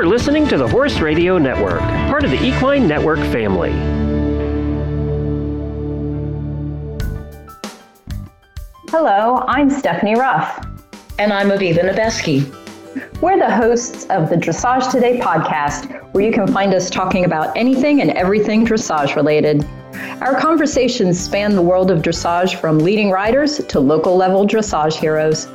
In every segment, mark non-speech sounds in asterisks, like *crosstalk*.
are listening to the Horse Radio Network, part of the Equine Network family. Hello, I'm Stephanie Ruff. And I'm Aviva Nebeski. We're the hosts of the Dressage Today podcast, where you can find us talking about anything and everything dressage related. Our conversations span the world of dressage from leading riders to local level dressage heroes.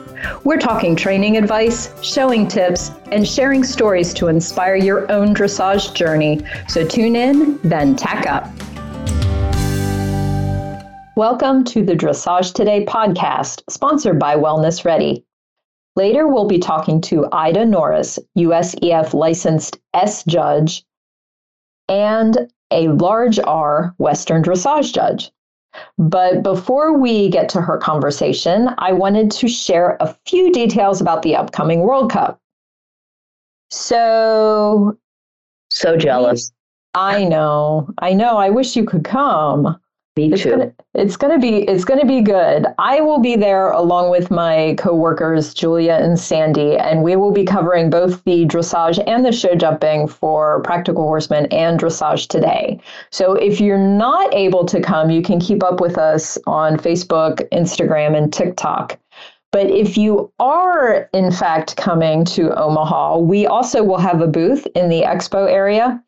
We're talking training advice, showing tips, and sharing stories to inspire your own dressage journey. So tune in, then tack up. Welcome to the Dressage Today podcast, sponsored by Wellness Ready. Later, we'll be talking to Ida Norris, USEF licensed S judge, and a large R Western dressage judge. But before we get to her conversation, I wanted to share a few details about the upcoming World Cup. So, so jealous. I know. I know. I wish you could come. Me it's too. Gonna, it's gonna be it's gonna be good. I will be there along with my coworkers Julia and Sandy, and we will be covering both the dressage and the show jumping for Practical Horseman and Dressage today. So if you're not able to come, you can keep up with us on Facebook, Instagram, and TikTok. But if you are in fact coming to Omaha, we also will have a booth in the expo area.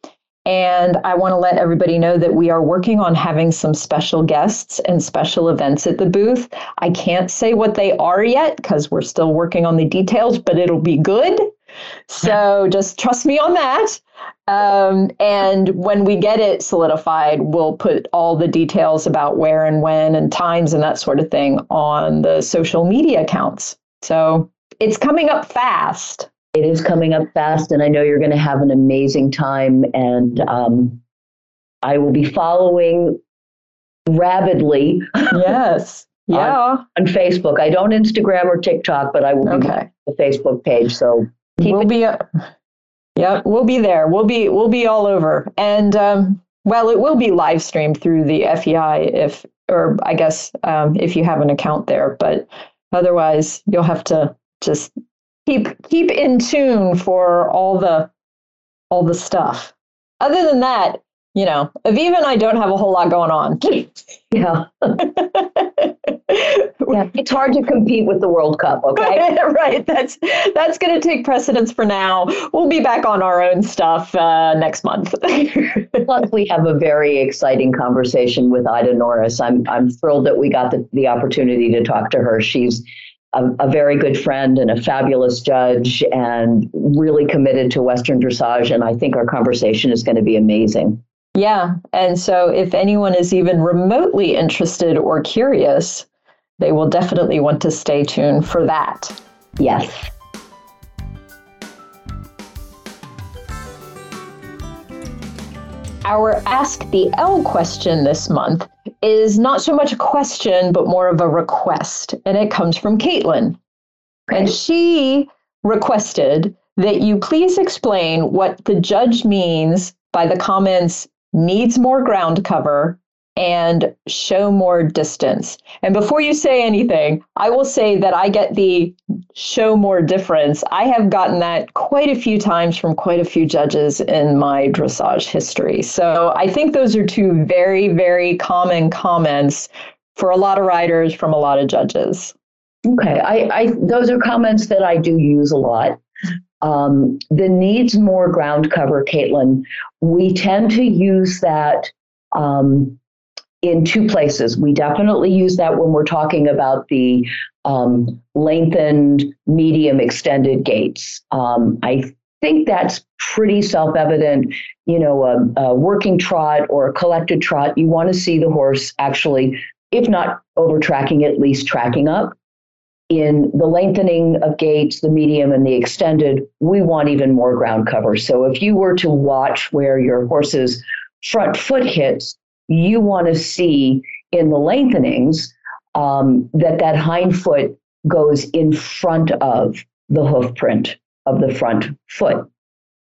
And I want to let everybody know that we are working on having some special guests and special events at the booth. I can't say what they are yet because we're still working on the details, but it'll be good. So just trust me on that. Um, and when we get it solidified, we'll put all the details about where and when and times and that sort of thing on the social media accounts. So it's coming up fast. It is coming up fast, and I know you're going to have an amazing time. And um, I will be following rabidly. Yes. *laughs* Yeah. on, on, Facebook. I don't Instagram or TikTok, but I will be okay. the Facebook page. So we'll it- be. Uh, yeah, we'll be there. We'll be we'll be all over, and um, well, it will be live streamed through the FEI if, or I guess um, if you have an account there. But otherwise, you'll have to just keep keep in tune for all the all the stuff. Other than that, you know, Aviva and I don't have a whole lot going on. yeah. *laughs* yeah. It's hard to compete with the World Cup, okay? *laughs* right. That's that's going to take precedence for now. We'll be back on our own stuff uh, next month. *laughs* Plus, we have a very exciting conversation with Ida Norris. I'm I'm thrilled that we got the, the opportunity to talk to her. She's a, a, very good friend and a fabulous judge and really committed to Western dressage. And I think our conversation is going to be amazing. Yeah. And so if anyone is even remotely interested or curious, they will definitely want to stay tuned for that. Yes. Our Ask the L question this month is not so much a question, but more of a request. And it comes from Caitlin. And she requested that you please explain what the judge means by the comments needs more ground cover and show more distance. And before you say anything, I will say that I get the show more difference. I have gotten that quite a few times from quite a few judges in my dressage history. So I think those are two very, very common comments for a lot of riders from a lot of judges. Okay, I, I those are comments that I do use a lot. Um, the needs more ground cover, Caitlin. We tend to use that um, in two places. We definitely use that when we're talking about the um, lengthened, medium, extended gaits. Um, I think that's pretty self evident. You know, a, a, working trot or a collected trot, you want to see the horse actually, if not over tracking, at least tracking up. In the lengthening of gaits, the medium and the extended, we want even more ground cover. So if you were to watch where your horse's front foot hits, you want to see in the lengthenings um, that that hind foot goes in front of the hoof print of the front foot.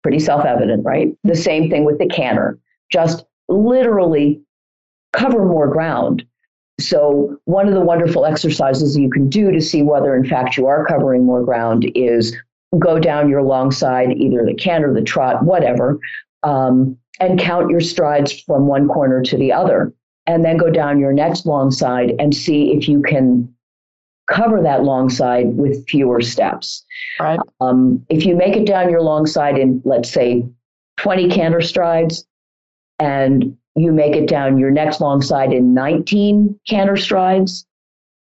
Pretty self evident, right? The same thing with the canter, just literally cover more ground. So, one of the wonderful exercises you can do to see whether, in fact, you are covering more ground is go down your long side, either the canter, the trot, whatever, um, and count your strides from one corner to the other. And then go down your next long side and see if you can cover that long side with fewer steps. Right. Um, if you make it down your long side in, let's say, 20 canter strides, and you make it down your next long side in 19 canter strides,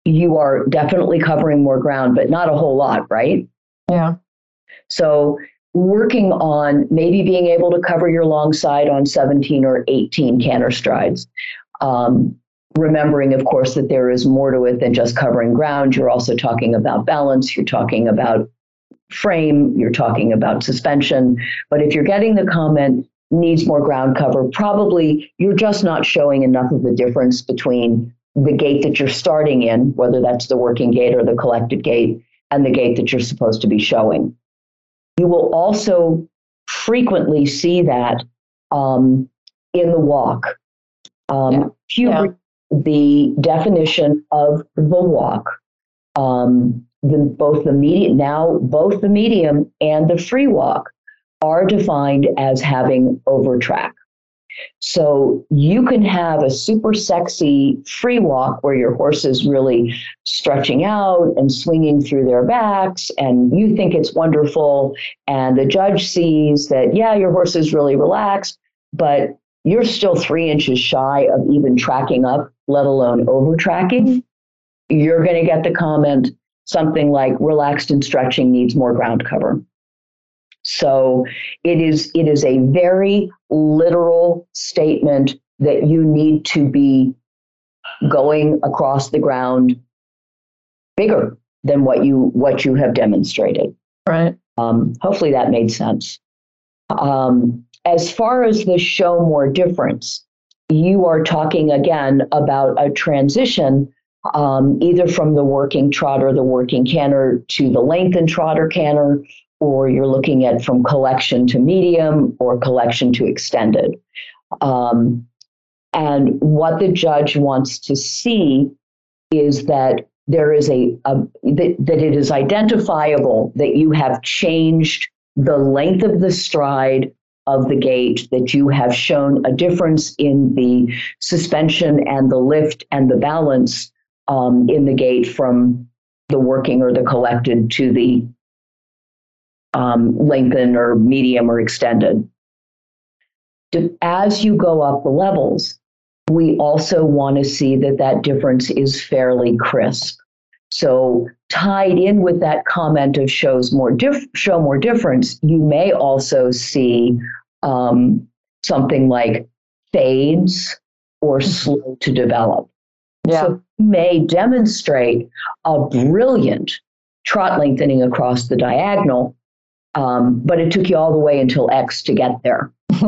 you are definitely covering more ground, but not a whole lot, right? Yeah. So working on maybe being able to cover your long side on 17 or 18 canter strides. Um, remembering, of course, that there is more to it than just covering ground. You're also talking about balance, you're talking about frame, you're talking about suspension. But if you're getting the comment, needs more ground cover, probably you're just not showing enough of the difference between the gait that you're starting in, whether that's the working gait or the collected gait, and the gait that you're supposed to be showing. You will also frequently see that um, in the walk. Um, Yeah. Yeah. the definition of the walk, um, the, both the medium now both the medium and the free walk are defined as having overtrack. So you can have a super sexy free walk where your horse is really stretching out and swinging through their backs, and you think it's wonderful. And the judge sees that, yeah, your horse is really relaxed, but you're still three inches shy of even tracking up, let alone over tracking. You're going to get the comment something like relaxed and stretching needs more ground cover. So it is it is a very literal statement that you need to be going across the ground bigger than what you what you have demonstrated. Right. Um, hopefully that made sense. Um, as far as the show more difference, you are talking again about a transition um, either from the working trot or the working canter to the lengthened trot or canter, or you're looking at from collection to medium or collection to extended. Um, and what the judge wants to see is that there is a, a that, that it is identifiable that you have changed the length of the stride of the gait, that you have shown a difference in the suspension and the lift and the balance um, in the gait from the working or the collected to the um, lengthened or medium or extended. As you go up the levels, we also want to see that that difference is fairly crisp. So tied in with that comment of shows more show more difference, you may also see um, something like fades or slow to develop. Yeah. So you may demonstrate a brilliant trot lengthening across the diagonal, um, but it took you all the way until X to get there. *laughs*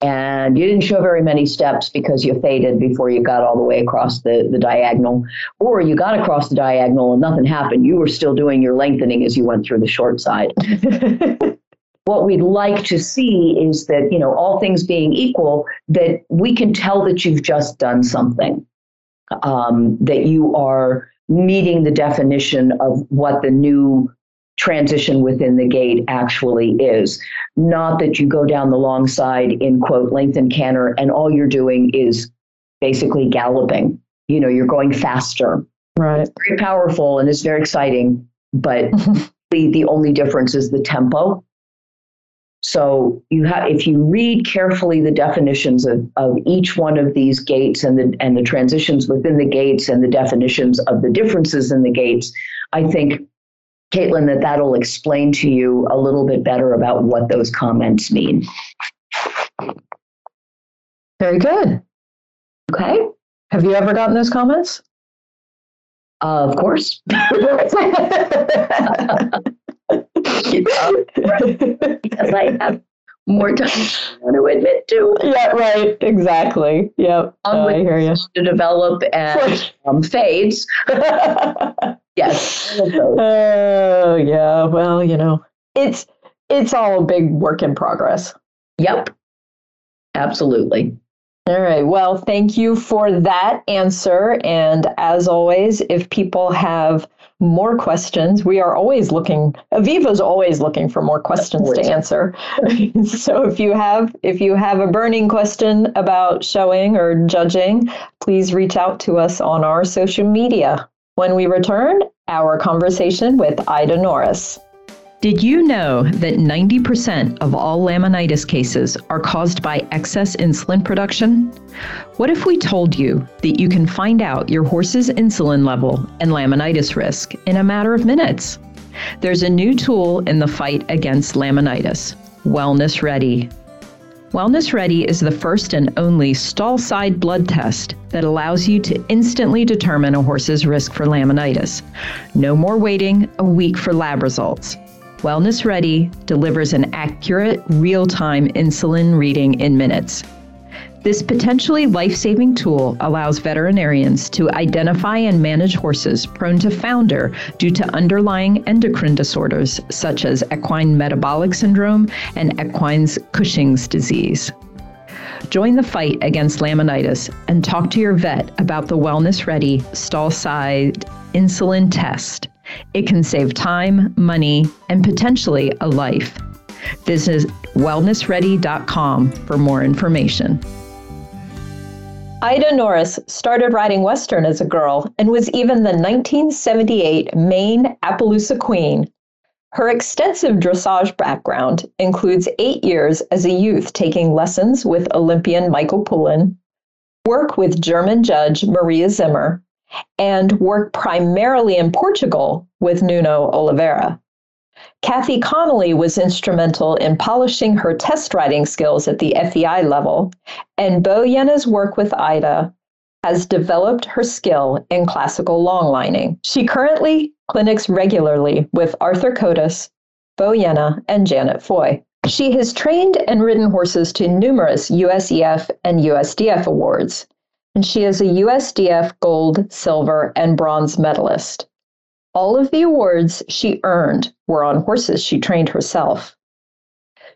and you didn't show very many steps because you faded before you got all the way across the, the diagonal, or you got across the diagonal and nothing happened. You were still doing your lengthening as you went through the short side. *laughs* what we'd like to see is that, you know, all things being equal, that we can tell that you've just done something, um, that you are meeting the definition of what the new transition within the gait actually is. Not that you go down the long side in quote lengthen canter and all you're doing is basically galloping. You know, you're going faster. right. It's very powerful and it's very exciting, but *laughs* the, the only difference is the tempo. So you have if you read carefully the definitions of, of each one of these gaits and the and the transitions within the gaits and the definitions of the differences in the gaits, I think Caitlin, that that'll explain to you a little bit better about what those comments mean. Very good. Okay. Have you ever gotten those comments? Uh, of course. *laughs* because I have more time I want to admit to. yeah, right. Exactly. Yep. Oh, with I hear you. to develop and um, fades. *laughs* Yes. oh yeah. Well, you know, it's it's all a big work in progress. Yep. Absolutely. All right. Well, thank you for that answer. And as always, if people have more questions, we are always looking. Aviva's always looking for more questions to answer. *laughs* so if you have if you have a burning question about showing or judging, please reach out to us on our social media. When we return, our conversation with Ida Norris. Did you know that 90% of all laminitis cases are caused by excess insulin production? What if we told you that you can find out your horse's insulin level and laminitis risk in a matter of minutes? There's a new tool in the fight against laminitis Wellness Ready. Wellness Ready is the first and only stall side blood test that allows you to instantly determine a horse's risk for laminitis. No more waiting a week for lab results. Wellness Ready delivers an accurate, real time insulin reading in minutes. This potentially life saving tool allows veterinarians to identify and manage horses prone to founder due to underlying endocrine disorders such as equine metabolic syndrome and equine's Cushing's disease. Join the fight against laminitis and talk to your vet about the Wellness Ready stall side insulin test it can save time, money, and potentially a life. Visit wellnessready.com for more information. Ida Norris started riding Western as a girl and was even the 1978 Maine Appaloosa Queen. Her extensive dressage background includes eight years as a youth taking lessons with Olympian Michael Poulin, work with German judge Maria Zimmer, and work primarily in Portugal with Nuno Oliveira. Kathy Connelly was instrumental in polishing her test writing skills at the FEI level, and Bo Jenå's work with Ida has developed her skill in classical longlining. She currently clinics regularly with Arthur Kottas, Bo Jenå, and Janet Foy. She has trained and ridden horses to numerous USEF and USDF awards, and she is a USDF gold, silver, and bronze medalist. All of the awards she earned were on horses she trained herself.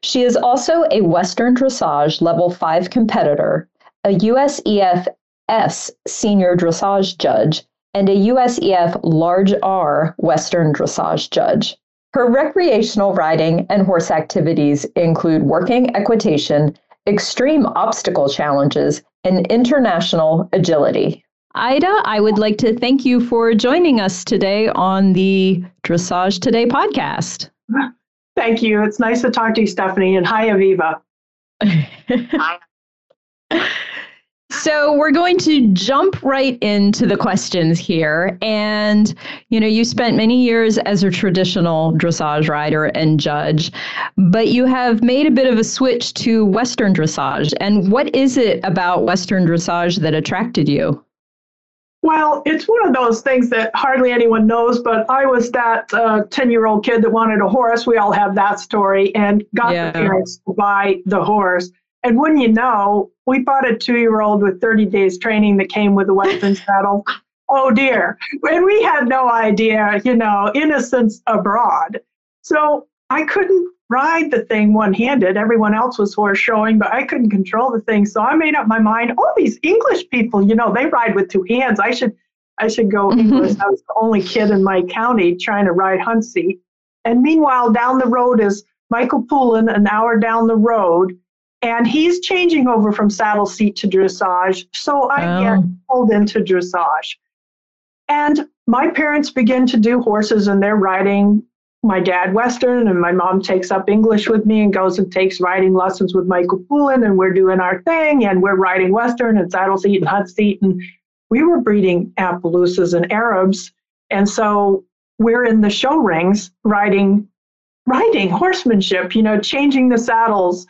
She is also a Western Dressage Level 5 competitor, a USEF S Senior Dressage Judge, and a USEF Large R Western Dressage Judge. Her recreational riding and horse activities include working equitation, extreme obstacle challenges, and international agility. Ida, I would like to thank you for joining us today on the Dressage Today podcast. *laughs* Thank you. It's nice to talk to you, Stephanie, and hi, Aviva. hi. So we're going to jump right into the questions here. And, you know, you spent many years as a traditional dressage rider and judge, but you have made a bit of a switch to Western dressage. And what is it about Western dressage that attracted you? Well, it's one of those things that hardly anyone knows, but I was that 10 uh, year old kid that wanted a horse. We all have that story and got yeah. the parents to buy the horse. And wouldn't you know, we bought a two year old with 30 days training that came with a Western *laughs* saddle. Oh dear. And we had no idea, you know, innocence abroad. So I couldn't ride the thing one handed. Everyone else was horse showing, but I couldn't control the thing. So I made up my mind. All these English people, you know, they ride with two hands. I should I should go. *laughs* English. I was the only kid in my county trying to ride hunt seat. And meanwhile, down the road is Michael Poulin, an hour down the road, and he's changing over from saddle seat to dressage. So I oh. get pulled into dressage. And my parents begin to do horses and they're riding my dad Western, and my mom takes up English with me and goes and takes riding lessons with Michael Poulin, and we're doing our thing, and we're riding Western and saddle seat and hunt seat, and we were breeding Appaloosas and Arabs, and so we're in the show rings riding, riding horsemanship, you know, changing the saddles,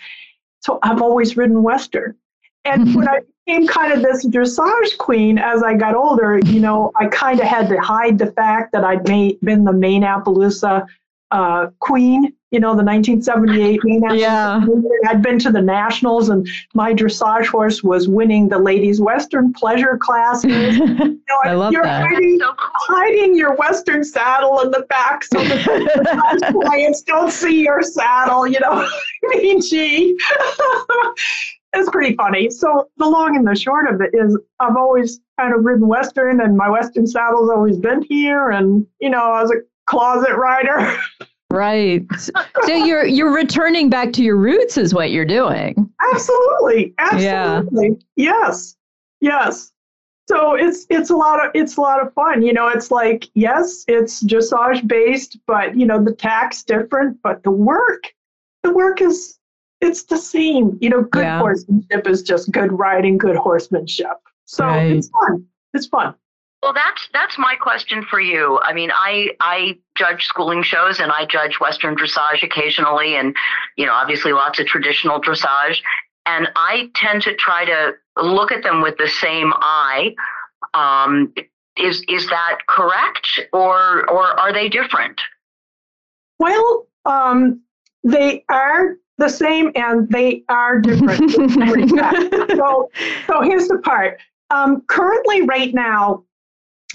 so I've always ridden Western. And *laughs* when I became kind of this dressage queen as I got older, you know, I kind of had to hide the fact that I'd made, been the Maine Appaloosa uh, queen, you know, the 1978 *laughs* Maine Yeah. I'd been to the nationals and my dressage horse was winning the ladies Western pleasure classes. *laughs* You know, I love you're that. Hiding, hiding your Western saddle in the back so *laughs* the clients don't see your saddle, you know. I mean, gee. it's pretty funny. So the long and the short of it is I've always kind of ridden Western and my Western saddle's always been here. And, you know, I was a closet rider. Right. So you're you're returning back to your roots is what you're doing. Absolutely. Absolutely. Yeah. Yes. Yes. So it's it's a lot of it's a lot of fun. You know, it's like yes, it's dressage based, but you know the tack's different, but the work, the work is it's the same. You know, good yeah. horsemanship is just good riding, good horsemanship. So right. it's fun. It's fun. Well, that's that's my question for you. I mean, I I judge schooling shows and I judge Western dressage occasionally, and you know, obviously lots of traditional dressage. And I tend to try to look at them with the same eye. Um, is is that correct, or or are they different? Well, um, they are the same and they are different. *laughs* so, so here's the part. Um, currently, right now,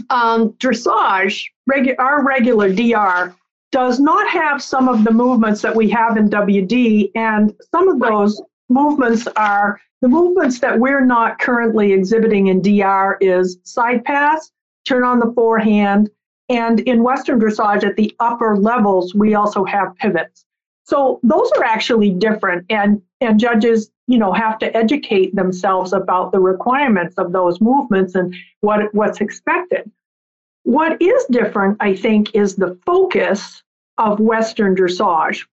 um, dressage, regu- our regular DR, does not have some of the movements that we have in WD, and some of those movements are the movements that we're not currently exhibiting in DR is side pass, turn on the forehand, and in Western dressage at the upper levels, we also have pivots. So those are actually different, and and judges, you know, have to educate themselves about the requirements of those movements and what what's expected. What is different, I think, is the focus of Western dressage.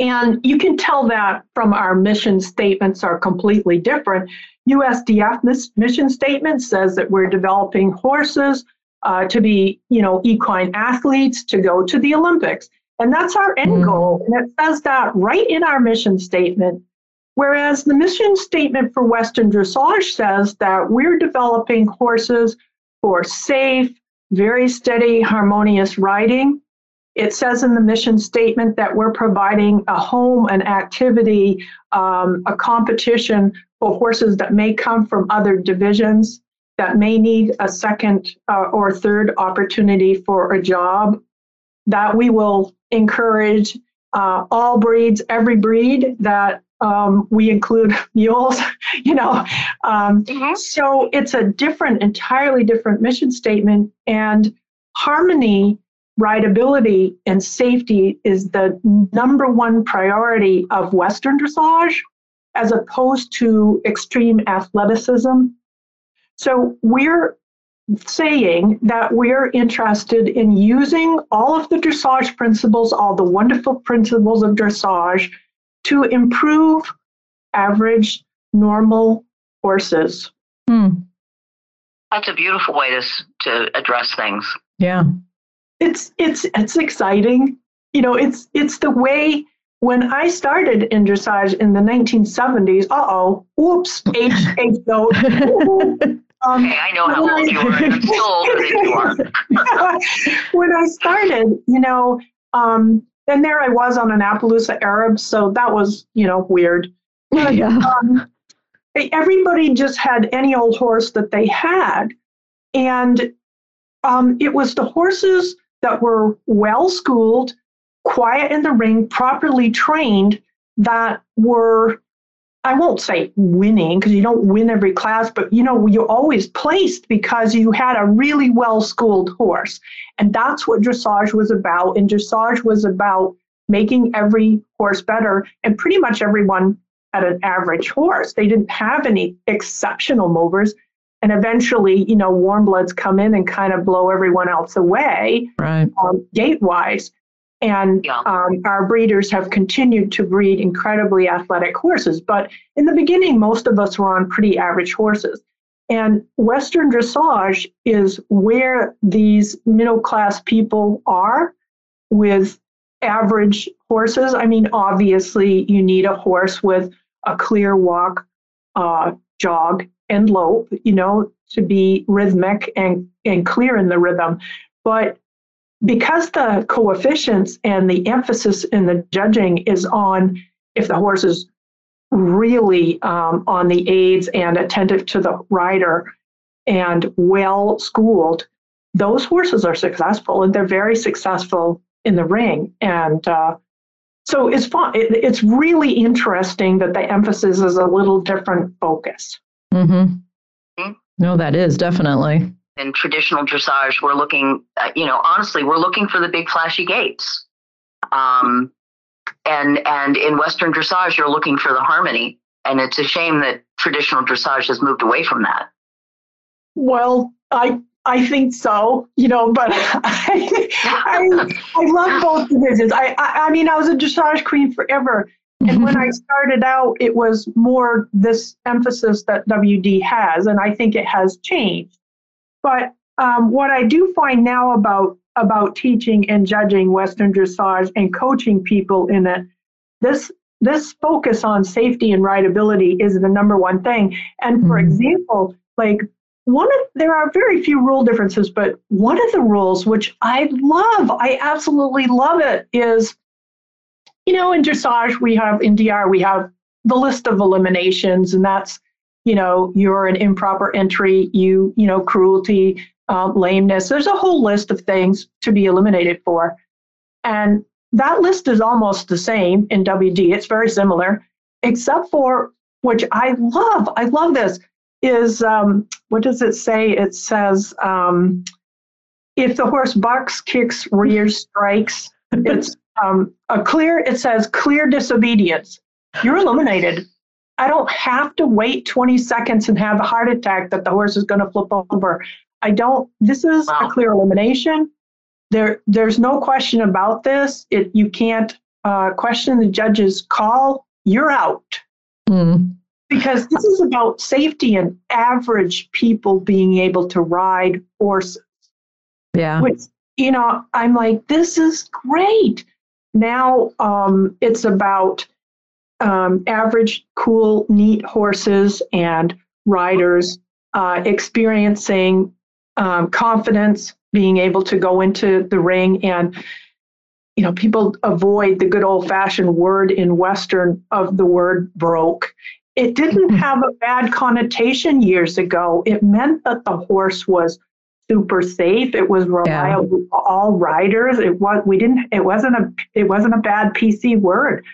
And you can tell that from our mission statements are completely different. USDF mission statement says that we're developing horses uh, to be, you know, equine athletes to go to the Olympics. And that's our end mm. goal. And it says that right in our mission statement. Whereas the mission statement for Western Dressage says that we're developing horses for safe, very steady, harmonious riding. It says in the mission statement that we're providing a home, an activity, um, a competition for horses that may come from other divisions that may need a second uh, or third opportunity for a job that we will encourage uh, all breeds, every breed that um, we include *laughs* mules, *laughs* you know. Um, mm-hmm. So it's a different, entirely different mission statement. And harmony, rideability, and safety is the number one priority of Western dressage as opposed to extreme athleticism. So we're saying that we're interested in using all of the dressage principles, all the wonderful principles of dressage to improve average normal horses. Hmm. That's a beautiful way to, to address things. Yeah. It's it's it's exciting. You know, it's it's the way when I started in dressage in the 1970s, uh-oh, whoops, age, age note. Um, okay, I know how old you are. I'm still older than you are. *laughs* when I started, you know, um, and there I was on an Appaloosa Arab, so that was, you know, weird. But, *laughs* yeah. Um, everybody just had any old horse that they had, and um, it was the horses that were well schooled, quiet in the ring, properly trained, that were I won't say winning because you don't win every class, but you know, you're always placed because you had a really well schooled horse. And that's what dressage was about. And dressage was about making every horse better. And pretty much everyone had an average horse. They didn't have any exceptional movers. And eventually, you know, warm bloods come in and kind of blow everyone else away, right? Um, gait wise. And yeah. um, our breeders have continued to breed incredibly athletic horses. But in the beginning, most of us were on pretty average horses. And Western dressage is where these middle class people are with average horses. I mean, obviously, you need a horse with a clear walk, uh, jog, and lope, you know, to be rhythmic and, and clear in the rhythm. But because the coefficients and the emphasis in the judging is on if the horse is really um, on the aids and attentive to the rider and well schooled, those horses are successful and they're very successful in the ring. And uh, so it's fun. It, it's really interesting that the emphasis is a little different focus. Mm-hmm. mm-hmm. No, that is definitely. In traditional dressage, we're looking, uh, you know, honestly, we're looking for the big flashy gaits. Um, and and in Western dressage, you're looking for the harmony. And it's a shame that traditional dressage has moved away from that. Well, I I think so, you know, but I, *laughs* I, I love both divisions. I, I, I mean, I was a dressage queen forever. And when I *laughs* started out, it was more this emphasis that WD has, and I think it has changed. But um, what I do find now about about teaching and judging Western dressage and coaching people in it, this this focus on safety and rideability is the number one thing. And for mm-hmm. example, like one of there are very few rule differences, but one of the rules which I love, I absolutely love it, is you know, in dressage we have in DR we have the list of eliminations, and that's you know you're an improper entry, you you know cruelty, um, lameness. There's a whole list of things to be eliminated for, and that list is almost the same in WD. It's very similar, except for which I love. I love this is um, what does it say? It says um, if the horse bucks, kicks, rears, strikes, *laughs* it's um, a clear. It says clear disobedience. You're eliminated. I don't have to wait 20 seconds and have a heart attack that the horse is going to flip over. I don't. This is wow. a clear elimination. There, there's no question about this. It, you can't uh, question the judge's call. You're out. Mm because this is about safety and average people being able to ride horses. Yeah. Which, you know, I'm like, this is great. Now um, it's about um, average, cool, neat horses and riders uh, experiencing um, confidence, being able to go into the ring and you know, people avoid the good old fashioned word in Western of the word broke it didn't mm-hmm. have a bad connotation years ago. It meant that the horse was super safe. It was reliable yeah. all riders. It was we didn't it wasn't a it wasn't a bad PC word.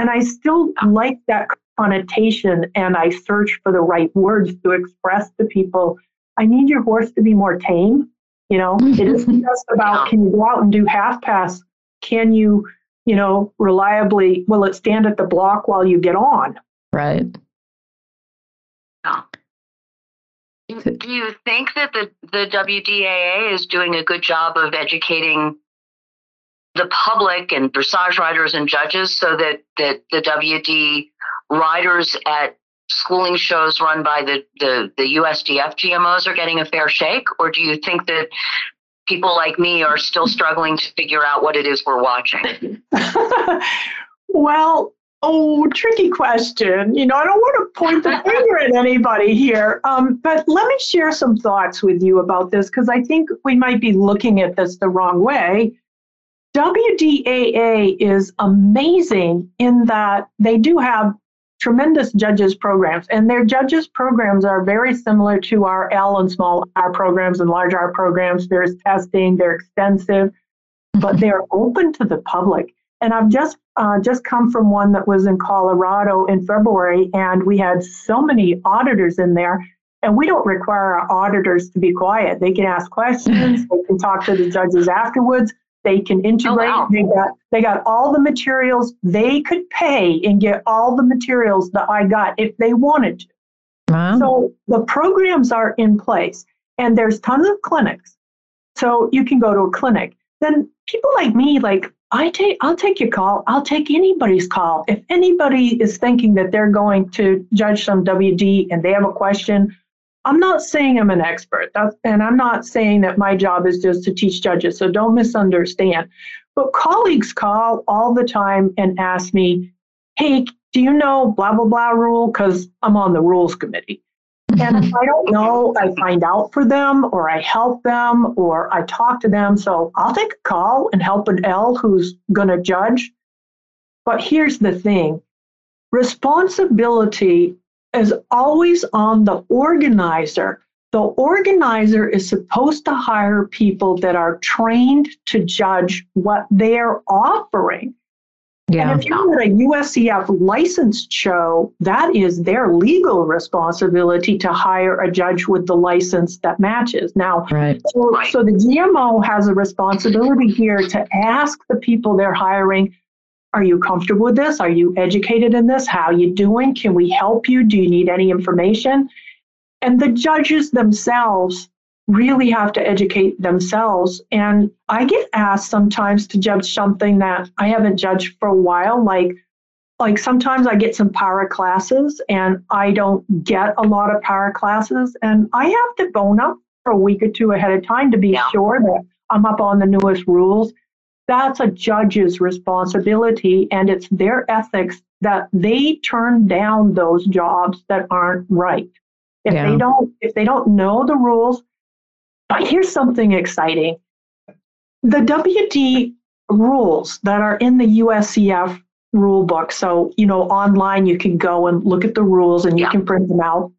And I still like that connotation and I search for the right words to express to people, I need your horse to be more tame. You know, *laughs* it isn't just about can you go out and do half pass? Can you, you know, reliably will it stand at the block while you get on? Right. Do you think that the, the WDAA is doing a good job of educating the public and dressage riders and judges so that, that the WD riders at schooling shows run by the, the, the USDF GMOs are getting a fair shake? Or do you think that people like me are still struggling to figure out what it is we're watching? *laughs* well, Oh, tricky question. You know, I don't want to point the finger at anybody here, um, but let me share some thoughts with you about this because I think we might be looking at this the wrong way. WDAA is amazing in that they do have tremendous judges programs, and their judges programs are very similar to our L and small R programs and large R programs. There's testing, they're extensive, but they're open to the public. And I've just uh, just come from one that was in Colorado in February, and we had so many auditors in there. And we don't require our auditors to be quiet. They can ask questions. *laughs* they can talk to the judges afterwards. They can oh, integrate. Oh, wow. They got they got all the materials. They could pay and get all the materials that I got if they wanted to. Wow. So the programs are in place, and there's tons of clinics. So you can go to a clinic. Then people like me, like I take I'll take your call. I'll take anybody's call. If anybody is thinking that they're going to judge some WD and they have a question, I'm not saying I'm an expert. That's, and I'm not saying that my job is just to teach judges. So don't misunderstand. But colleagues call all the time and ask me, "Hey, do you know blah blah blah rule?" Because I'm on the rules committee. And if I don't know, I find out for them or I help them or I talk to them. So I'll take a call and help an L who's going to judge. But here's the thing responsibility is always on the organizer. The organizer is supposed to hire people that are trained to judge what they're offering. Yeah. And if you're at a USEF licensed show, that is their legal responsibility to hire a judge with the license that matches. Now, right. so, so the GMO has a responsibility here to ask the people they're hiring, are you comfortable with this? Are you educated in this? How are you doing? Can we help you? Do you need any information? And the judges themselves really have to educate themselves. And I get asked sometimes to judge something that I haven't judged for a while, like like sometimes I get some para classes and I don't get a lot of para classes and I have to bone up for a week or two ahead of time to be Yeah. sure that I'm up on the newest rules. That's a judge's responsibility and it's their ethics that they turn down those jobs that aren't right. If Yeah. they don't if they don't know the rules, but here's something exciting. The WD rules that are in the USEF rule book. So, you know, online you can go and look at the rules and you Yeah. can print them out.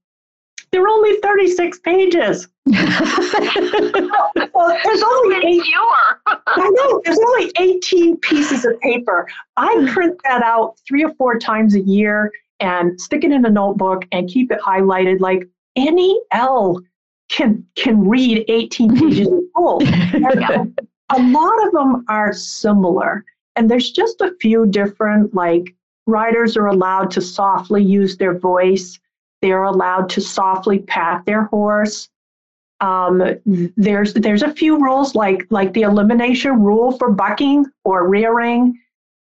They're only 36 pages. *laughs* Well, there's only eight, fewer. *laughs* I know, there's only 18 pieces of paper. I hmm. print that out three or four times a year and stick it in a notebook and keep it highlighted like any L can can read 18 *laughs* pages of rules. And a lot of them are similar. And there's just a few different, like writers are allowed to softly use their voice. They're allowed to softly pat their horse. Um, there's there's a few rules like like the elimination rule for bucking or rearing,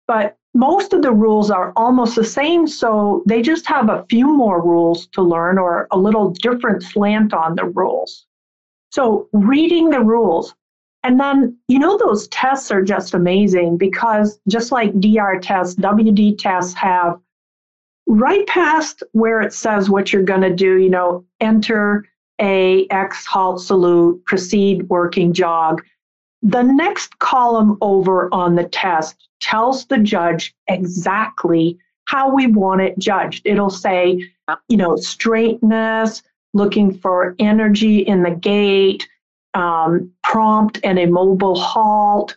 but most of the rules are almost the same. So they just have a few more rules to learn or a little different slant on the rules. So reading the rules, and then, you know, those tests are just amazing because just like DR tests, WD tests have right past where it says what you're going to do, you know, enter A, X, halt, salute, proceed, working, jog. The next column over on the test tells the judge exactly how we want it judged. It'll say, you know, straightness, looking for energy in the gait, um, prompt and immobile halt,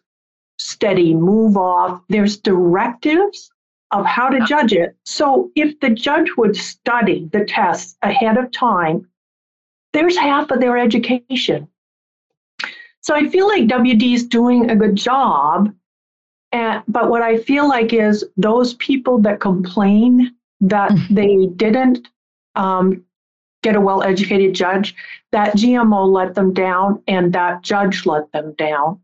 steady move off. There's directives of how to judge it. So if the judge would study the tests ahead of time, there's half of their education. So I feel like WD is doing a good job. And, but what I feel like is those people that complain that they didn't um, get a well educated judge, that GMO let them down and that judge let them down.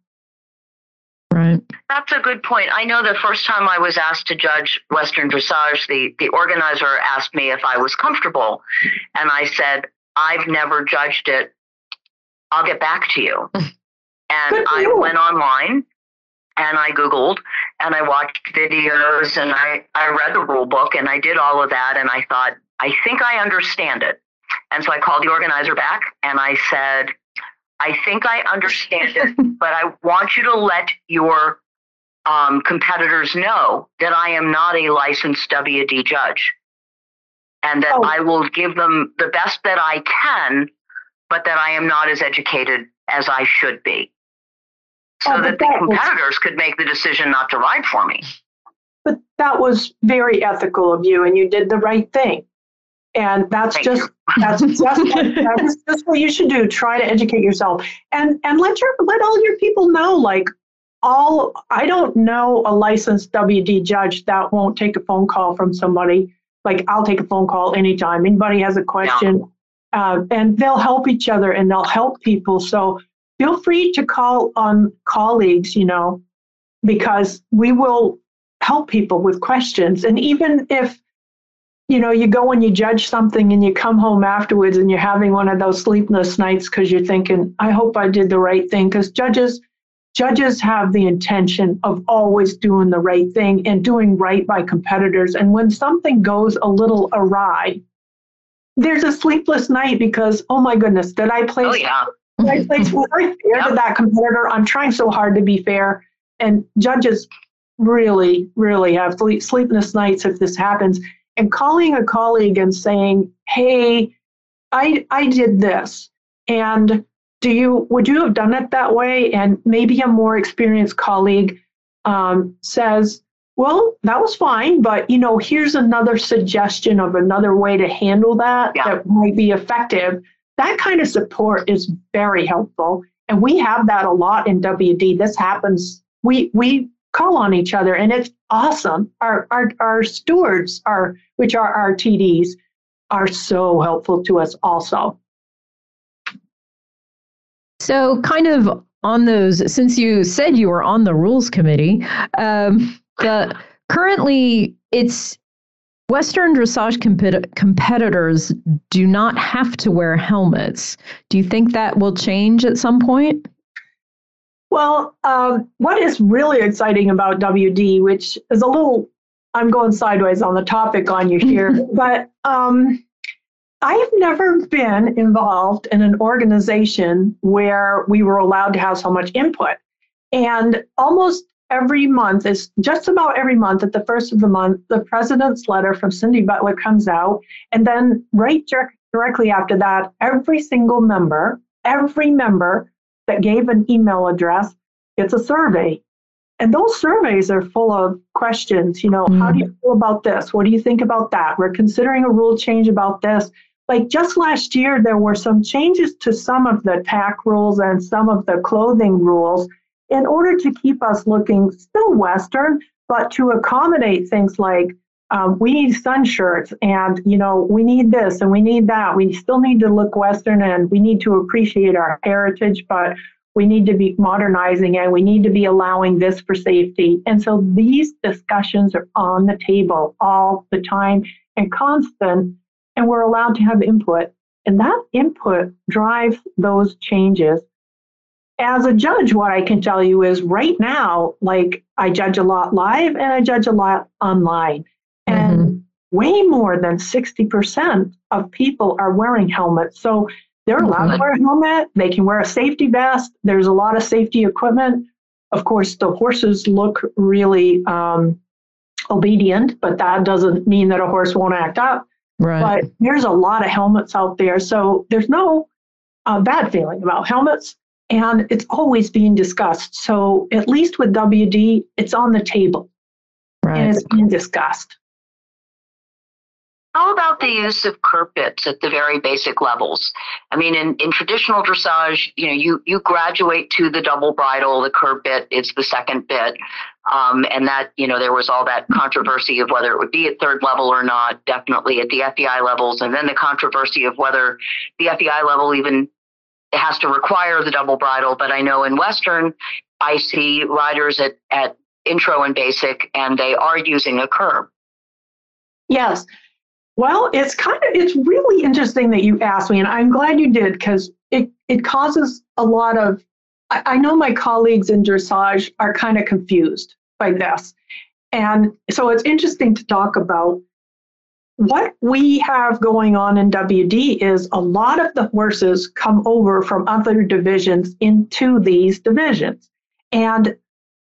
Right. That's a good point. I know the first time I was asked to judge Western dressage, the, the organizer asked me if I was comfortable. And I said, I've never judged it. I'll get back to you. *laughs* And I went online and I Googled and I watched videos and I, I read the rule book and I did all of that. And I thought, I think I understand it. And so I called the organizer back and I said, I think I understand it, but I want you to let your um, competitors know that I am not a licensed WD judge and that Oh. I will give them the best that I can, but that I am not as educated as I should be. So Oh, that the that was- competitors could make the decision not to ride for me. But that was very ethical of you and you did the right thing. And that's Thank just that's just what, that's *laughs* just what you should do. Try to educate yourself and and let your let all your people know like all I don't know a licensed WD judge that won't take a phone call from somebody. Like I'll take a phone call anytime anybody has a question, uh, and they'll help each other and they'll help people. So feel free to call on colleagues, you know, because we will help people with questions. And even if you know you go and you judge something and you come home afterwards and you're having one of those sleepless nights because you're thinking, I hope I did the right thing, because judges judges have the intention of always doing the right thing and doing right by competitors. And when something goes a little awry, there's a sleepless night because, oh my goodness, did I place Oh, yeah. did I place *laughs* fair to that competitor? I'm trying so hard to be fair. And judges really, really have sleepless nights if this happens. And calling a colleague and saying, hey, I I did this. And do you would you have done it that way? And maybe a more experienced colleague um, says, well, that was fine, but you know, here's another suggestion of another way to handle that yeah. that might be effective. That kind of support is very helpful. And we have that a lot in WD. This happens. We we call on each other and it's awesome. Our our our stewards are which are our TDs are so helpful to us also. So kind of on those, since you said you were on the rules committee, um, the currently it's Western dressage compet- competitors do not have to wear helmets. Do you think that will change at some point? Well, um, what is really exciting about WD, which is a little, I'm going sideways on the topic on you here, *laughs* but um, I've never been involved in an organization where we were allowed to have so much input. And almost every month is just about every month at the first of the month, the president's letter from Cindy Butler comes out. And then right directly after that, every single member, every member that gave an email address it's a survey. And those surveys are full of questions. You know, mm. how do you mm. feel about this? What do you think about that? We're considering a rule change about this. Like just last year, there were some changes to some of the tack rules and some of the clothing rules in order to keep us looking still Western, but to accommodate things like um, we need sun shirts and you know we need this and we need that. We still need to look western and we need to appreciate our heritage but we need to be modernizing and we need to be allowing this for safety. And so these discussions are on the table all the time and constant and we're allowed to have input. And that input drives those changes. As a judge, what I can tell you is right now, like I judge a lot live and I judge a lot online. And mm-hmm. way more than 60% of people are wearing helmets. So they're allowed mm-hmm. to wear a helmet. They can wear a safety vest. There's a lot of safety equipment. Of course, the horses look really um, obedient, but that doesn't mean that a horse won't act up. Right. But there's a lot of helmets out there. So there's no uh, bad feeling about helmets and it's always being discussed. So at least with WD, it's on the table right. and it's being discussed. How about the use of curb bits at the very basic levels? I mean, in, in traditional dressage, you know, you, you graduate to the double bridle, the curb bit is the second bit. Um, and that, you know, there was all that controversy of whether it would be at third level or not, definitely at the FEI levels, and then the controversy of whether the FEI level even has to require the double bridle, but I know in Western, I see riders at, at intro and basic, and they are using a curb. Yes. Well, it's kind of it's really interesting that you asked me, and I'm glad you did because it it causes a lot of. I, I know my colleagues in dressage are kind of confused by this, and so it's interesting to talk about what we have going on in WD is a lot of the horses come over from other divisions into these divisions. And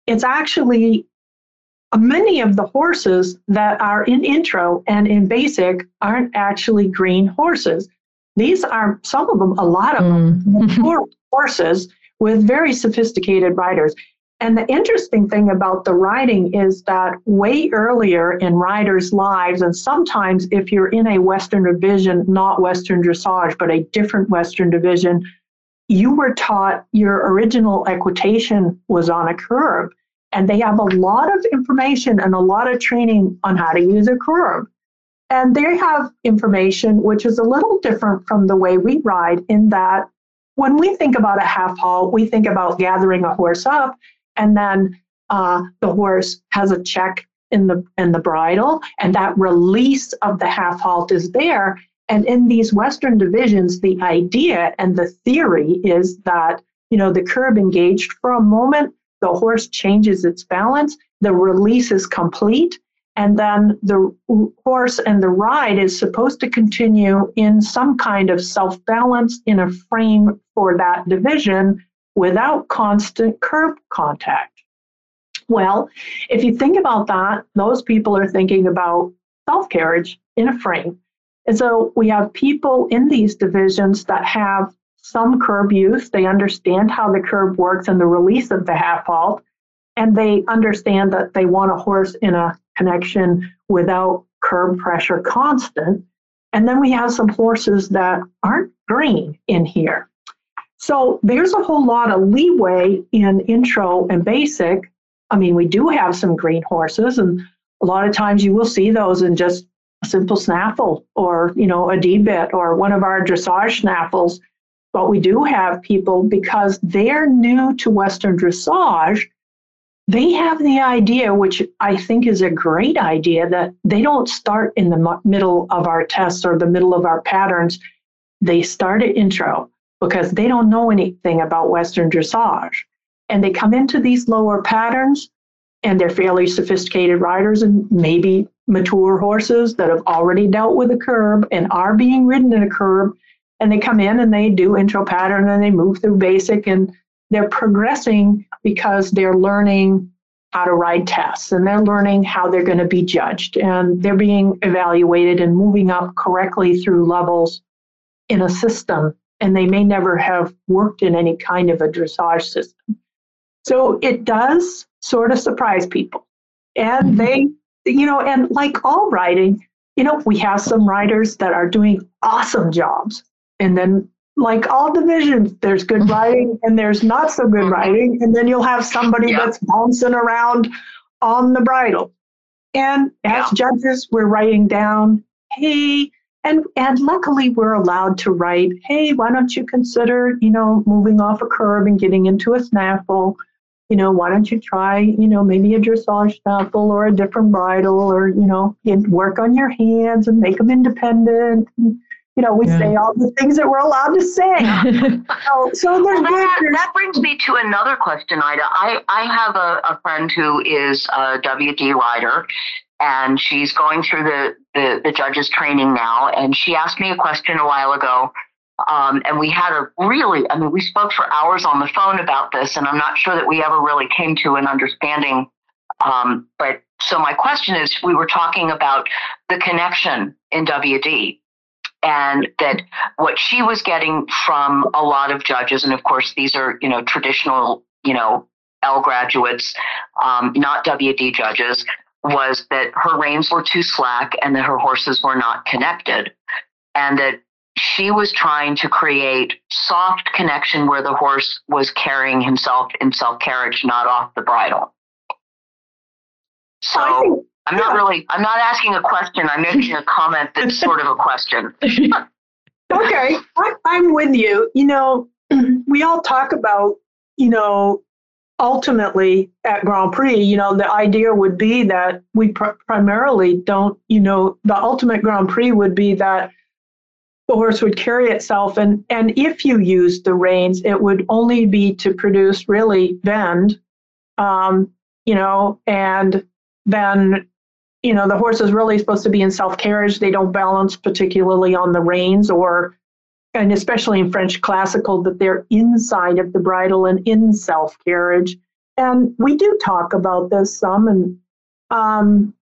it's actually many of the horses that are in intro and in basic aren't actually green horses. These are some of them, a lot of them, mm. *laughs* horses with very sophisticated riders. And the interesting thing about the riding is that way earlier in riders' lives, and sometimes if you're in a Western division, not Western dressage, but a different Western division, you were taught your original equitation was on a curb. And they have a lot of information and a lot of training on how to use a curb. And they have information which is a little different from the way we ride, in that when we think about a half halt, we think about gathering a horse up and then uh, the horse has a check in the in the bridle, and that release of the half halt is there. And in these Western divisions, the idea and the theory is that you know the curb engaged for a moment, the horse changes its balance, the release is complete, and then the horse and the ride is supposed to continue in some kind of self balance in a frame for that division without constant curb contact. Well, if you think about that, those people are thinking about self carriage in a frame. And so we have people in these divisions that have some curb use. They understand how the curb works and the release of the half halt. and they understand that they want a horse in a connection without curb pressure constant. And then we have some horses that aren't green in here. So there's a whole lot of leeway in intro and basic. I mean, we do have some green horses, and a lot of times you will see those in just a simple snaffle or, you know, a D-bit or one of our dressage snaffles. But we do have people because they're new to Western dressage, they have the idea, which I think is a great idea, that they don't start in the middle of our tests or the middle of our patterns. They start at intro because they don't know anything about Western dressage. And they come into these lower patterns and they're fairly sophisticated riders and maybe mature horses that have already dealt with a curb and are being ridden in a curb. And they come in and they do intro pattern and they move through basic and they're progressing because they're learning how to ride tests and they're learning how they're going to be judged and they're being evaluated and moving up correctly through levels in a system and they may never have worked in any kind of a dressage system. So it does sort of surprise people. And mm-hmm. they, you know, and like all riding, you know, we have some riders that are doing awesome jobs. And then, like all divisions, there's good mm-hmm. riding and there's not so good mm-hmm. riding. And then you'll have somebody yeah. that's bouncing around on the bridle. And as yeah. judges, we're writing down, hey, and and luckily we're allowed to write, hey, why don't you consider, you know, moving off a curb and getting into a snaffle? You know, why don't you try, you know, maybe a dressage snaffle or a different bridle or, you know, work on your hands and make them independent. And, you know, we yeah. say all the things that we're allowed to say. so, *laughs* so well, that, that, brings me to another question, Ida. I, I have a, a friend who is a WD rider, and she's going through the, the, the judges training now. And she asked me a question a while ago. Um, and we had a really, I mean, we spoke for hours on the phone about this, and I'm not sure that we ever really came to an understanding. Um, but so my question is we were talking about the connection in WD and that what she was getting from a lot of judges, and of course, these are, you know, traditional, you know, L graduates, um, not WD judges, was that her reins were too slack and that her horses were not connected. And that she was trying to create soft connection where the horse was carrying himself in self carriage, not off the bridle. So I'm not really, I'm not asking a question. I'm making a comment that's *laughs* sort of a question. okay, I, I'm with you. You know, *clears throat* we all talk about, you know, ultimately at Grand Prix, you know, the idea would be that we pr- primarily don't, you know, the ultimate Grand Prix would be that the horse would carry itself, and and if you used the reins, it would only be to produce really bend, um, you know, and then. You know, the horse is really supposed to be in self carriage. They don't balance particularly on the reins or and especially in French classical, that they're inside of the bridle and in self carriage. And we do talk about this some. And um,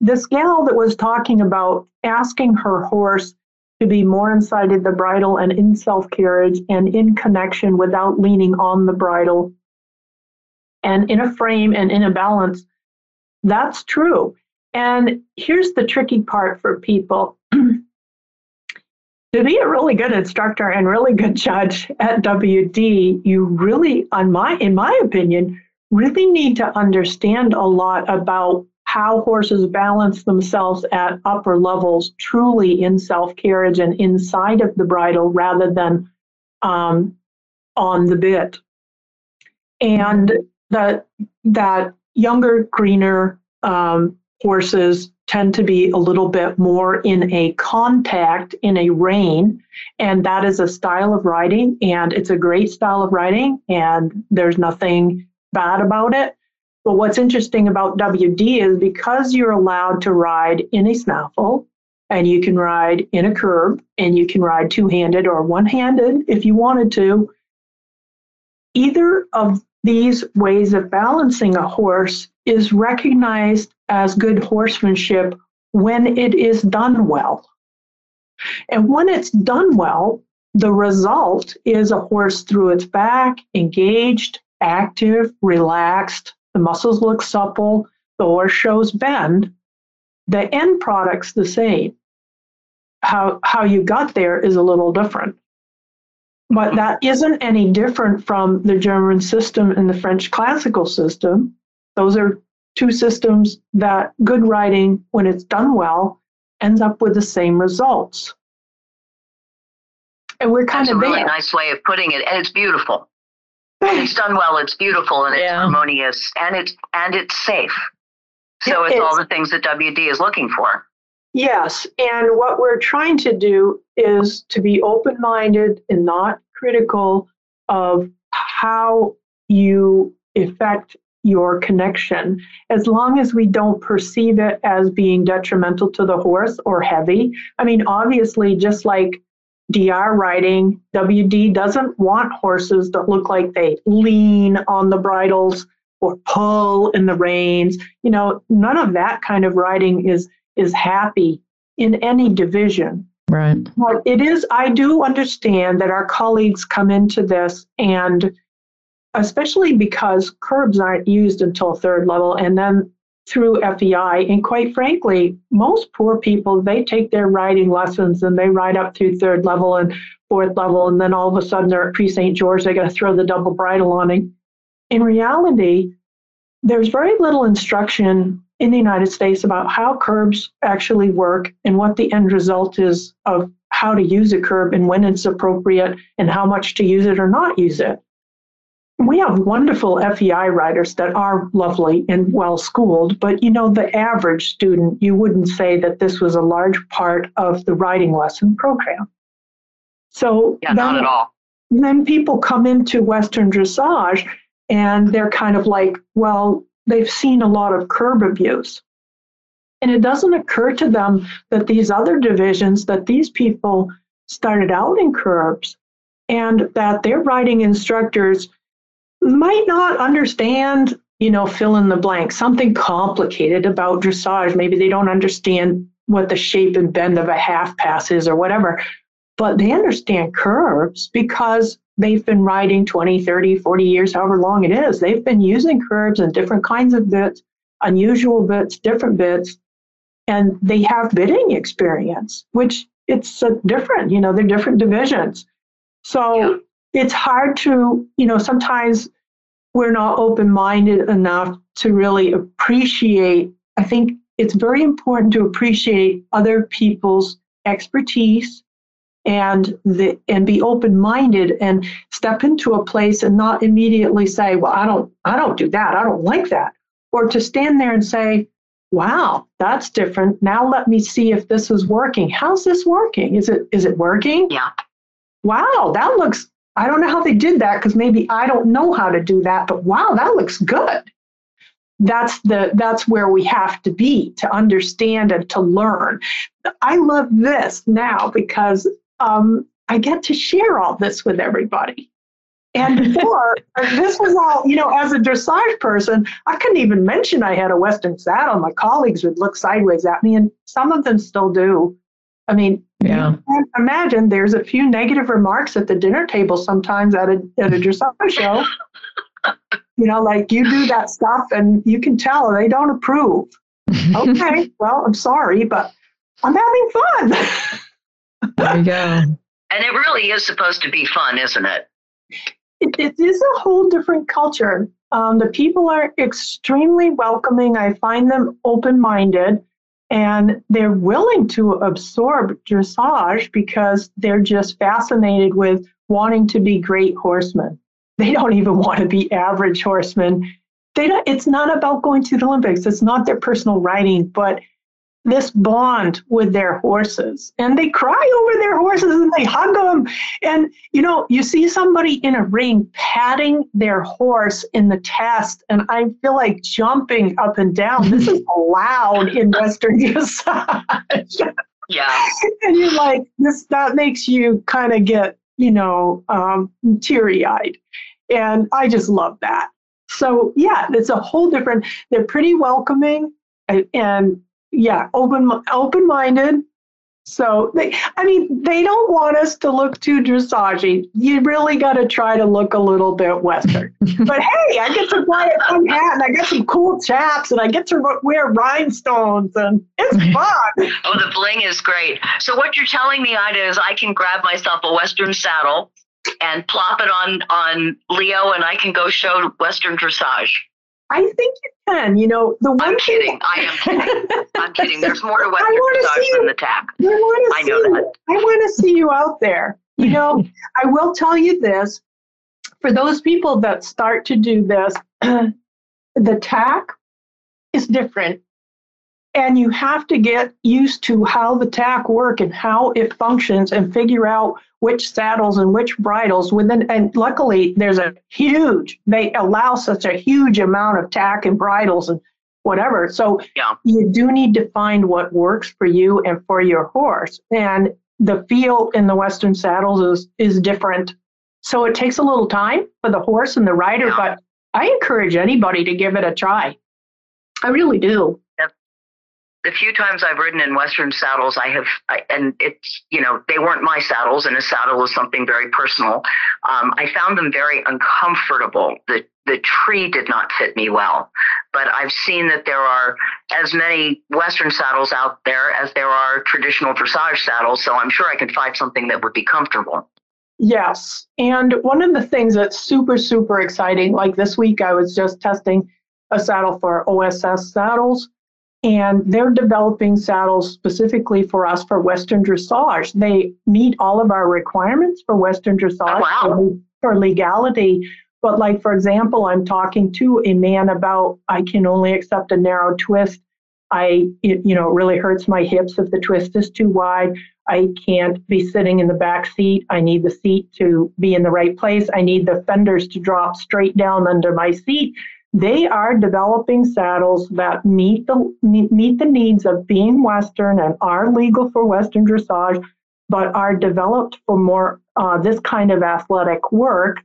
this gal that was talking about asking her horse to be more inside of the bridle and in self carriage and in connection without leaning on the bridle and in a frame and in a balance, that's true. And here's the tricky part for people *clears throat* to be a really good instructor and really good judge at WD, you really, on my, in my opinion, really need to understand a lot about how horses balance themselves at upper levels, truly in self carriage and inside of the bridle rather than um, on the bit. And that that younger, greener um, horses tend to be a little bit more in a contact in a rein and that is a style of riding and it's a great style of riding and there's nothing bad about it. But what's interesting about wd is because you're allowed to ride in a snaffle and you can ride in a curb and you can ride two-handed or one-handed if you wanted to either of these ways of balancing a horse is recognized as good horsemanship when it is done well. And when it's done well, the result is a horse through its back, engaged, active, relaxed, the muscles look supple, the horse shows bend. The end product's the same. How, how you got there is a little different. But hmm. that isn't any different from the German system and the French classical system. Those are two systems that good writing, when it's done well, ends up with the same results. And we're kind That's of a really there. nice way of putting it, and it's beautiful. *laughs* When it's done well, it's beautiful and it's Yeah. harmonious and it's and it's safe. So It it's all the things that WD is looking for. Yes, and what we're trying to do is to be open minded and not critical of how you affect your connection, as long as we don't perceive it as being detrimental to the horse or heavy. I mean, obviously, just like DR riding, WD doesn't want horses that look like they lean on the bridles or pull in the reins. You know, none of that kind of riding is is happy in any division. Right. But it is, I do understand that our colleagues come into this and especially because curbs aren't used until third level and then through FEI. And quite frankly, most poor people, they take their riding lessons and they ride up through third level and fourth level. And then all of a sudden they're at Prix St. Georges, they got to throw the double bridle on him. In reality, there's very little instruction in the United States about how curbs actually work and what the end result is of how to use a curb and when it's appropriate and how much to use it or not use it. We have wonderful FEI riders that are lovely and well schooled, but you know, the average student, you wouldn't say that this was a large part of the riding lesson program. So Yeah, not then- at all. then people come into Western dressage and they're kind of like, well, they've seen a lot of curb abuse. And it doesn't occur to them that these other divisions, that these people started out in curbs and that their riding instructors might not understand, you know, fill in the blank, something complicated about dressage. Maybe they don't understand what the shape and bend of a half pass is or whatever but they understand curbs because they've been riding 20, 30, 40 years, however long it is. They've been using curbs and different kinds of bits, unusual bits, different bits, and they have bitting experience, which it's different, you know, they're different divisions. So it's hard to, you know, sometimes we're not open minded enough to really appreciate. I think it's very important to appreciate other people's expertise and the and be open minded and step into a place and not immediately say well i don't i don't do that. I don't like that. Or to stand there and say wow that's different. Now let me see if this is working. How's this working? Is it is it working? Yeah. wow that looks i don't know how they did that because maybe i don't know how to do that but wow that looks good. That's the that's where we have to be to understand and to learn. I love this now because um, i get to share all this with everybody. And before *laughs* this was all you know as a dressage person i couldn't even mention i had a western saddle. My colleagues would look sideways at me and some of them still do i mean Yeah. you can't imagine there's a few negative remarks at the dinner table sometimes at a, at a dressage show *laughs* you know, like you do that stuff and you can tell they don't approve. Okay, *laughs* well, I'm sorry, but I'm having fun. There you go. And it really is supposed to be fun, isn't it? it, it is a whole different culture. Um, the people are extremely welcoming. I find them open minded and they're willing to absorb dressage because they're just fascinated with wanting to be great horsemen. They don't even want to be average horsemen. They don't, it's not about going to the Olympics. It's not their personal riding, but this bond with their horses. And they cry over their horses and they hug them. And, you know, you see somebody in a ring patting their horse in the test, and I feel like jumping up and down. This is *laughs* allowed in Western dressage. *laughs* Yeah. and you're like, this, that makes you kind of get, you know, um, teary eyed. And I just love that. So, yeah, it's a whole different, they're pretty welcoming and yeah, open open minded, So they, I mean, they don't want us to look too dressage. You really got to try to look a little bit Western. *laughs* but hey, I get to buy a fun hat, and I get some cool chaps, and I get to wear rhinestones, and it's *laughs* fun. oh, the bling is great. So what you're telling me, Ida, is I can grab myself a Western saddle and plop it on on Leo, and I can go show Western dressage. I think you can. You know, the one I'm kidding. I am kidding. *laughs* I'm kidding. There's more to Western dressage than the tack. I, I know you, that. I want to see you out there. You know, *laughs* I will tell you this: for those people that start to do this, *clears throat* the tack is different and you have to get used to how the tack work and how it functions and figure out which saddles and which bridles within and luckily there's a huge they allow such a huge amount of tack and bridles and whatever. So yeah. you do need to find what works for you and for your horse. And the feel in the western saddles is is different. So it takes a little time for the horse and the rider yeah. but i encourage anybody to give it a try. I really do the few times I've ridden in Western saddles, I have, I, and it's, you know, they weren't my saddles, and a saddle is something very personal. Um, I found them very uncomfortable. The, the tree did not fit me well. But I've seen that there are as many Western saddles out there as there are traditional dressage saddles, so I'm sure I can find something that would be comfortable. Yes. And one of the things that's super, super exciting, like this week, I was just testing a saddle for OSS saddles and they're developing saddles specifically for us for Western dressage. They meet all of our requirements for Western dressage oh, wow. for, legality. But, like, for example, I'm talking to a man about I can only accept a narrow twist. I, it, you know, it really hurts my hips if the twist is too wide. I can't be sitting in the back seat. I need the seat to be in the right place. I need the fenders to drop straight down under my seat they are developing saddles that meet the meet the needs of being Western and are legal for Western dressage, but are developed for more uh, this kind of athletic work,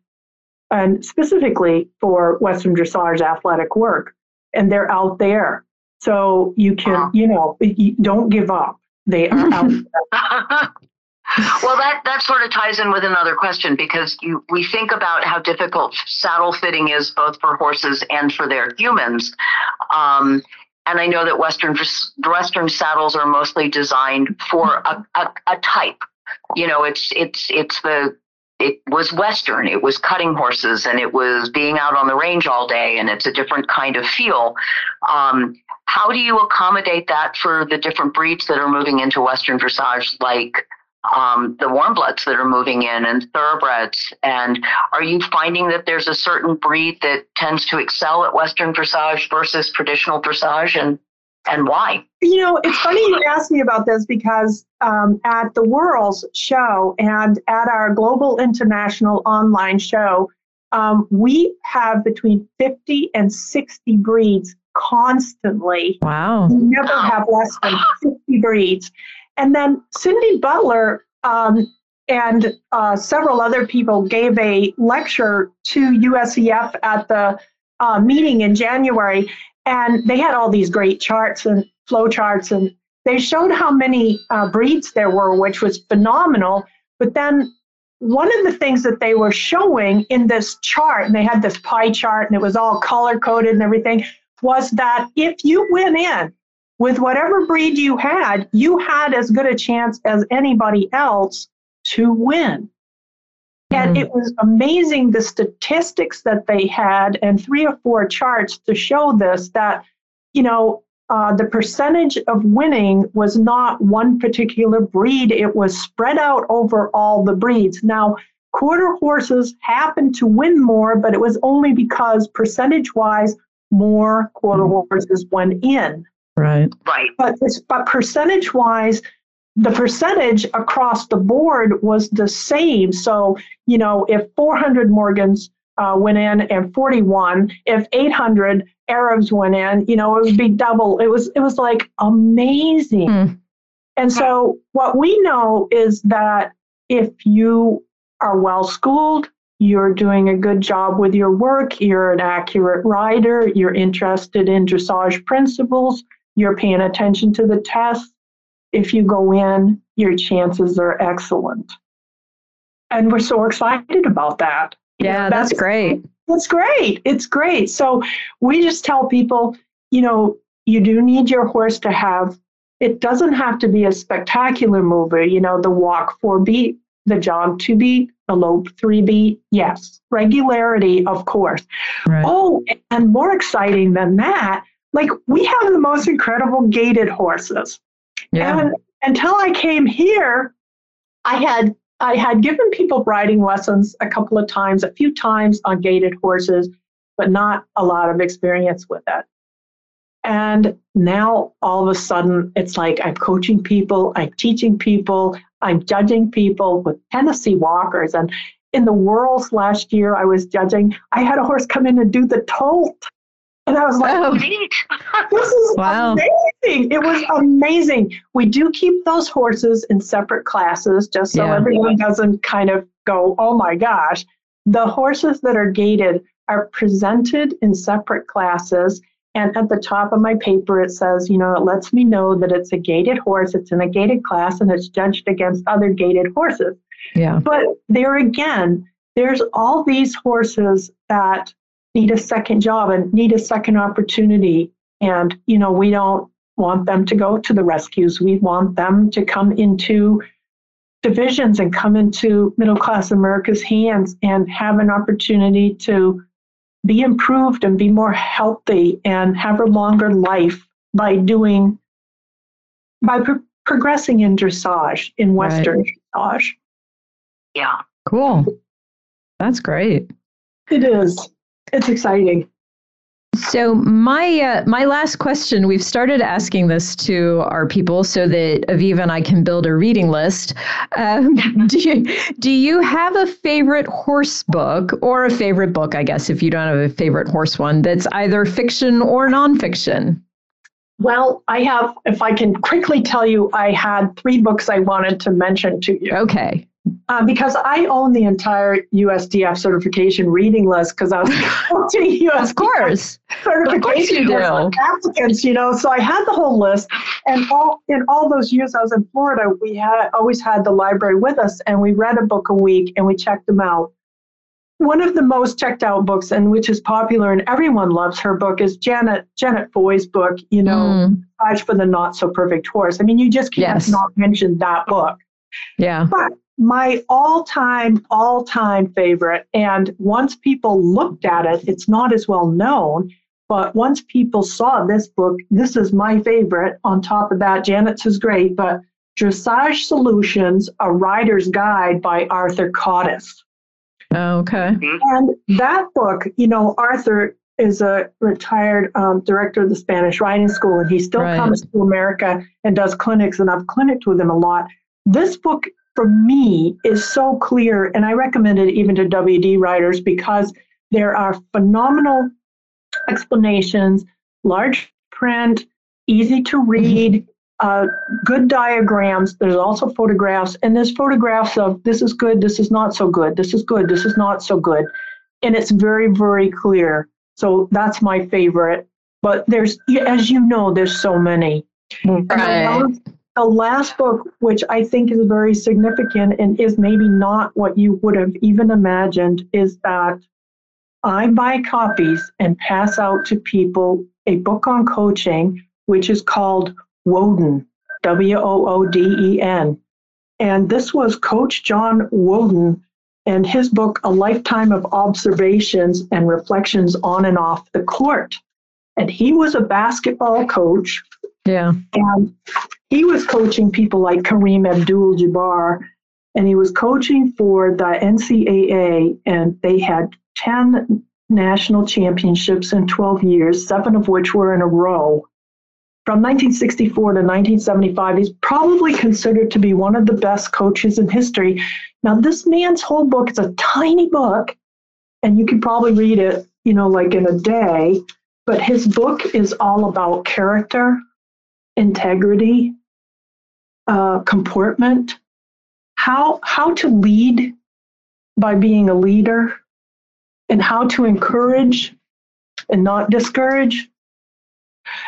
and specifically for Western dressage athletic work. And they're out there, so you can you know you don't give up. They are out *laughs* there. *laughs* well, that, that sort of ties in with another question because you, we think about how difficult saddle fitting is both for horses and for their humans. Um, and I know that Western Western saddles are mostly designed for a, a, a type. You know, it's it's it's the it was Western. It was cutting horses, and it was being out on the range all day, and it's a different kind of feel. Um, how do you accommodate that for the different breeds that are moving into Western dressage, like um, the warm bloods that are moving in and thoroughbreds? And are you finding that there's a certain breed that tends to excel at Western dressage versus traditional dressage and, and why? You know, it's funny you asked me about this because um, at the World's show and at our Global International online show, um, we have between 50 and 60 breeds constantly. Wow. We never have less than 50 breeds. And then Cindy Butler um, and uh, several other people gave a lecture to USEF at the uh, meeting in January, and they had all these great charts and flow charts, and they showed how many uh, breeds there were, which was phenomenal. But then one of the things that they were showing in this chart, and they had this pie chart, and it was all color coded and everything, was that if you went in with whatever breed you had, you had as good a chance as anybody else to win. And mm-hmm. it was amazing the statistics that they had and three or four charts to show this that, you know, uh, the percentage of winning was not one particular breed, it was spread out over all the breeds. Now, quarter horses happened to win more, but it was only because percentage wise, more quarter mm-hmm. horses went in. Right. Right. But but percentage wise, the percentage across the board was the same. So you know, if 400 Morgans uh, went in and 41, if 800 Arabs went in, you know, it would be double. It was it was like amazing. Hmm. And so what we know is that if you are well schooled, you're doing a good job with your work, you're an accurate rider, you're interested in dressage principles, you're paying attention to the test. if you go in, your chances are excellent. And we're so excited about that. Yeah, that's, that's great. That's great. It's great. So we just tell people, you know, you do need your horse to have, it doesn't have to be a spectacular mover, you know, the walk four beat, the jog two beat, the lope three beat. Yes. Regularity, of course. Right. Oh, and more exciting than that, like we have the most incredible gaited horses. Yeah. And until I came here, I had I had given people riding lessons a couple of times, a few times on gaited horses, but not a lot of experience with it. And now all of a sudden, it's like I'm coaching people, I'm teaching people, I'm judging people with Tennessee walkers. And in the Worlds last year, I was judging, I had a horse come in and do the tolt. And I was like, oh, *laughs* this is wow. amazing. It was amazing. We do keep those horses in separate classes just so yeah. everyone doesn't kind of go, oh my gosh. The horses that are gaited are presented in separate classes. And at the top of my paper, it says, you know, it lets me know that it's a gaited horse, it's in a gaited class, and it's judged against other gaited horses. Yeah. But there again, there's all these horses that need a second job and need a second opportunity. And, you know, we don't want them to go to the rescues. We want them to come into divisions and come into middle class America's hands and have an opportunity to be improved and be more healthy and have a longer life by doing, by pro- progressing in dressage, in Western right. dressage. Yeah. Cool. That's great. It is it's exciting. So my uh, my last question, we've started asking this to our people so that Aviva and I can build a reading list. Um, *laughs* do you do you have a favorite horse book or a favorite book? I guess if you don't have a favorite horse one, that's either fiction or nonfiction. Well, I have. If I can quickly tell you, I had three books I wanted to mention to you. Okay. Uh, because I own the entire USDF certification reading list because I was *laughs* coaching USDF of course. certification of applicants, you know. So I had the whole list, and all in all those years I was in Florida, we had always had the library with us, and we read a book a week and we checked them out. One of the most checked out books, and which is popular and everyone loves her book, is Janet Janet Foy's book. You know, mm. for the Not So Perfect Horse. I mean, you just can't yes. not mention that book. Yeah. But my all time, all time favorite. And once people looked at it, it's not as well known. But once people saw this book, this is my favorite. On top of that, Janet's is great, but Dressage Solutions, A Rider's Guide by Arthur Kottas. Okay. And that book, you know, Arthur is a retired um, director of the Spanish Riding School, and he still right. comes to America and does clinics, and I've clinicked with him a lot. This book for me is so clear, and I recommend it even to WD writers because there are phenomenal explanations, large print, easy to mm-hmm. read, uh, good diagrams. There's also photographs, and there's photographs of this is good, this is not so good, this is good, this is not so good. And it's very, very clear. So that's my favorite. But there's, as you know, there's so many. Right the last book, which I think is very significant and is maybe not what you would have even imagined, is that I buy copies and pass out to people a book on coaching, which is called Wooden, W O O D E N. And this was Coach John Wooden and his book, A Lifetime of Observations and Reflections on and Off the Court. And he was a basketball coach. Yeah. And he was coaching people like Kareem Abdul Jabbar, and he was coaching for the NCAA, and they had 10 national championships in 12 years, seven of which were in a row. From 1964 to 1975, he's probably considered to be one of the best coaches in history. Now, this man's whole book is a tiny book, and you could probably read it, you know, like in a day. But his book is all about character, integrity, uh, comportment, how how to lead by being a leader, and how to encourage and not discourage.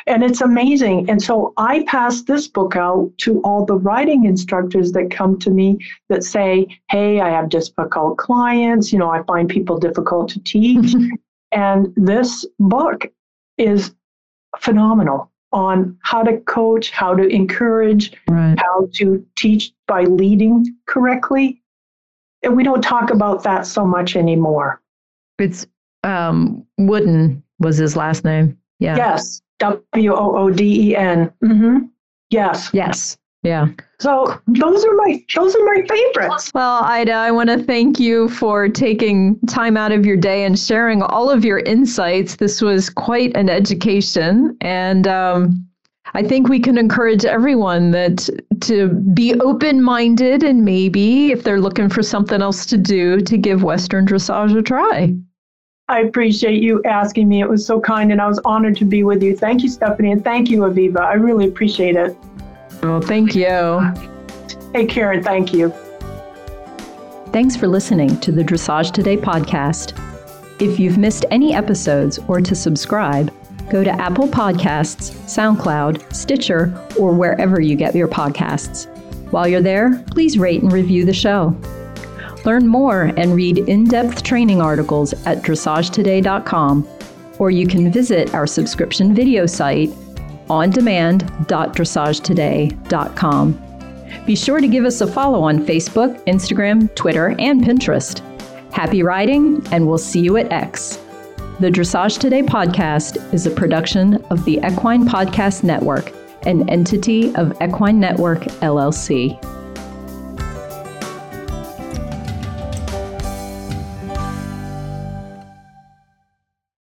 And it's amazing. And so I pass this book out to all the writing instructors that come to me that say, Hey, I have difficult clients. You know, I find people difficult to teach. *laughs* and this book is phenomenal on how to coach, how to encourage, right. how to teach by leading correctly. And we don't talk about that so much anymore. It's um, Wooden was his last name. Yeah. Yes. W O O D E N. Mm-hmm. Yes. Yes. Yeah. So those are my those are my favorites. Well, Ida, I want to thank you for taking time out of your day and sharing all of your insights. This was quite an education, and um, I think we can encourage everyone that to be open-minded and maybe if they're looking for something else to do, to give Western dressage a try. I appreciate you asking me. It was so kind, and I was honored to be with you. Thank you, Stephanie, and thank you, Aviva. I really appreciate it. Well, thank you. Hey, Karen, thank you. Thanks for listening to the Dressage Today podcast. If you've missed any episodes or to subscribe, go to Apple Podcasts, SoundCloud, Stitcher, or wherever you get your podcasts. While you're there, please rate and review the show. Learn more and read in depth training articles at dressagetoday.com, or you can visit our subscription video site ondemand.dressagetoday.com. Be sure to give us a follow on Facebook, Instagram, Twitter, and Pinterest. Happy riding, and we'll see you at X. The Dressage Today podcast is a production of the Equine Podcast Network, an entity of Equine Network, LLC.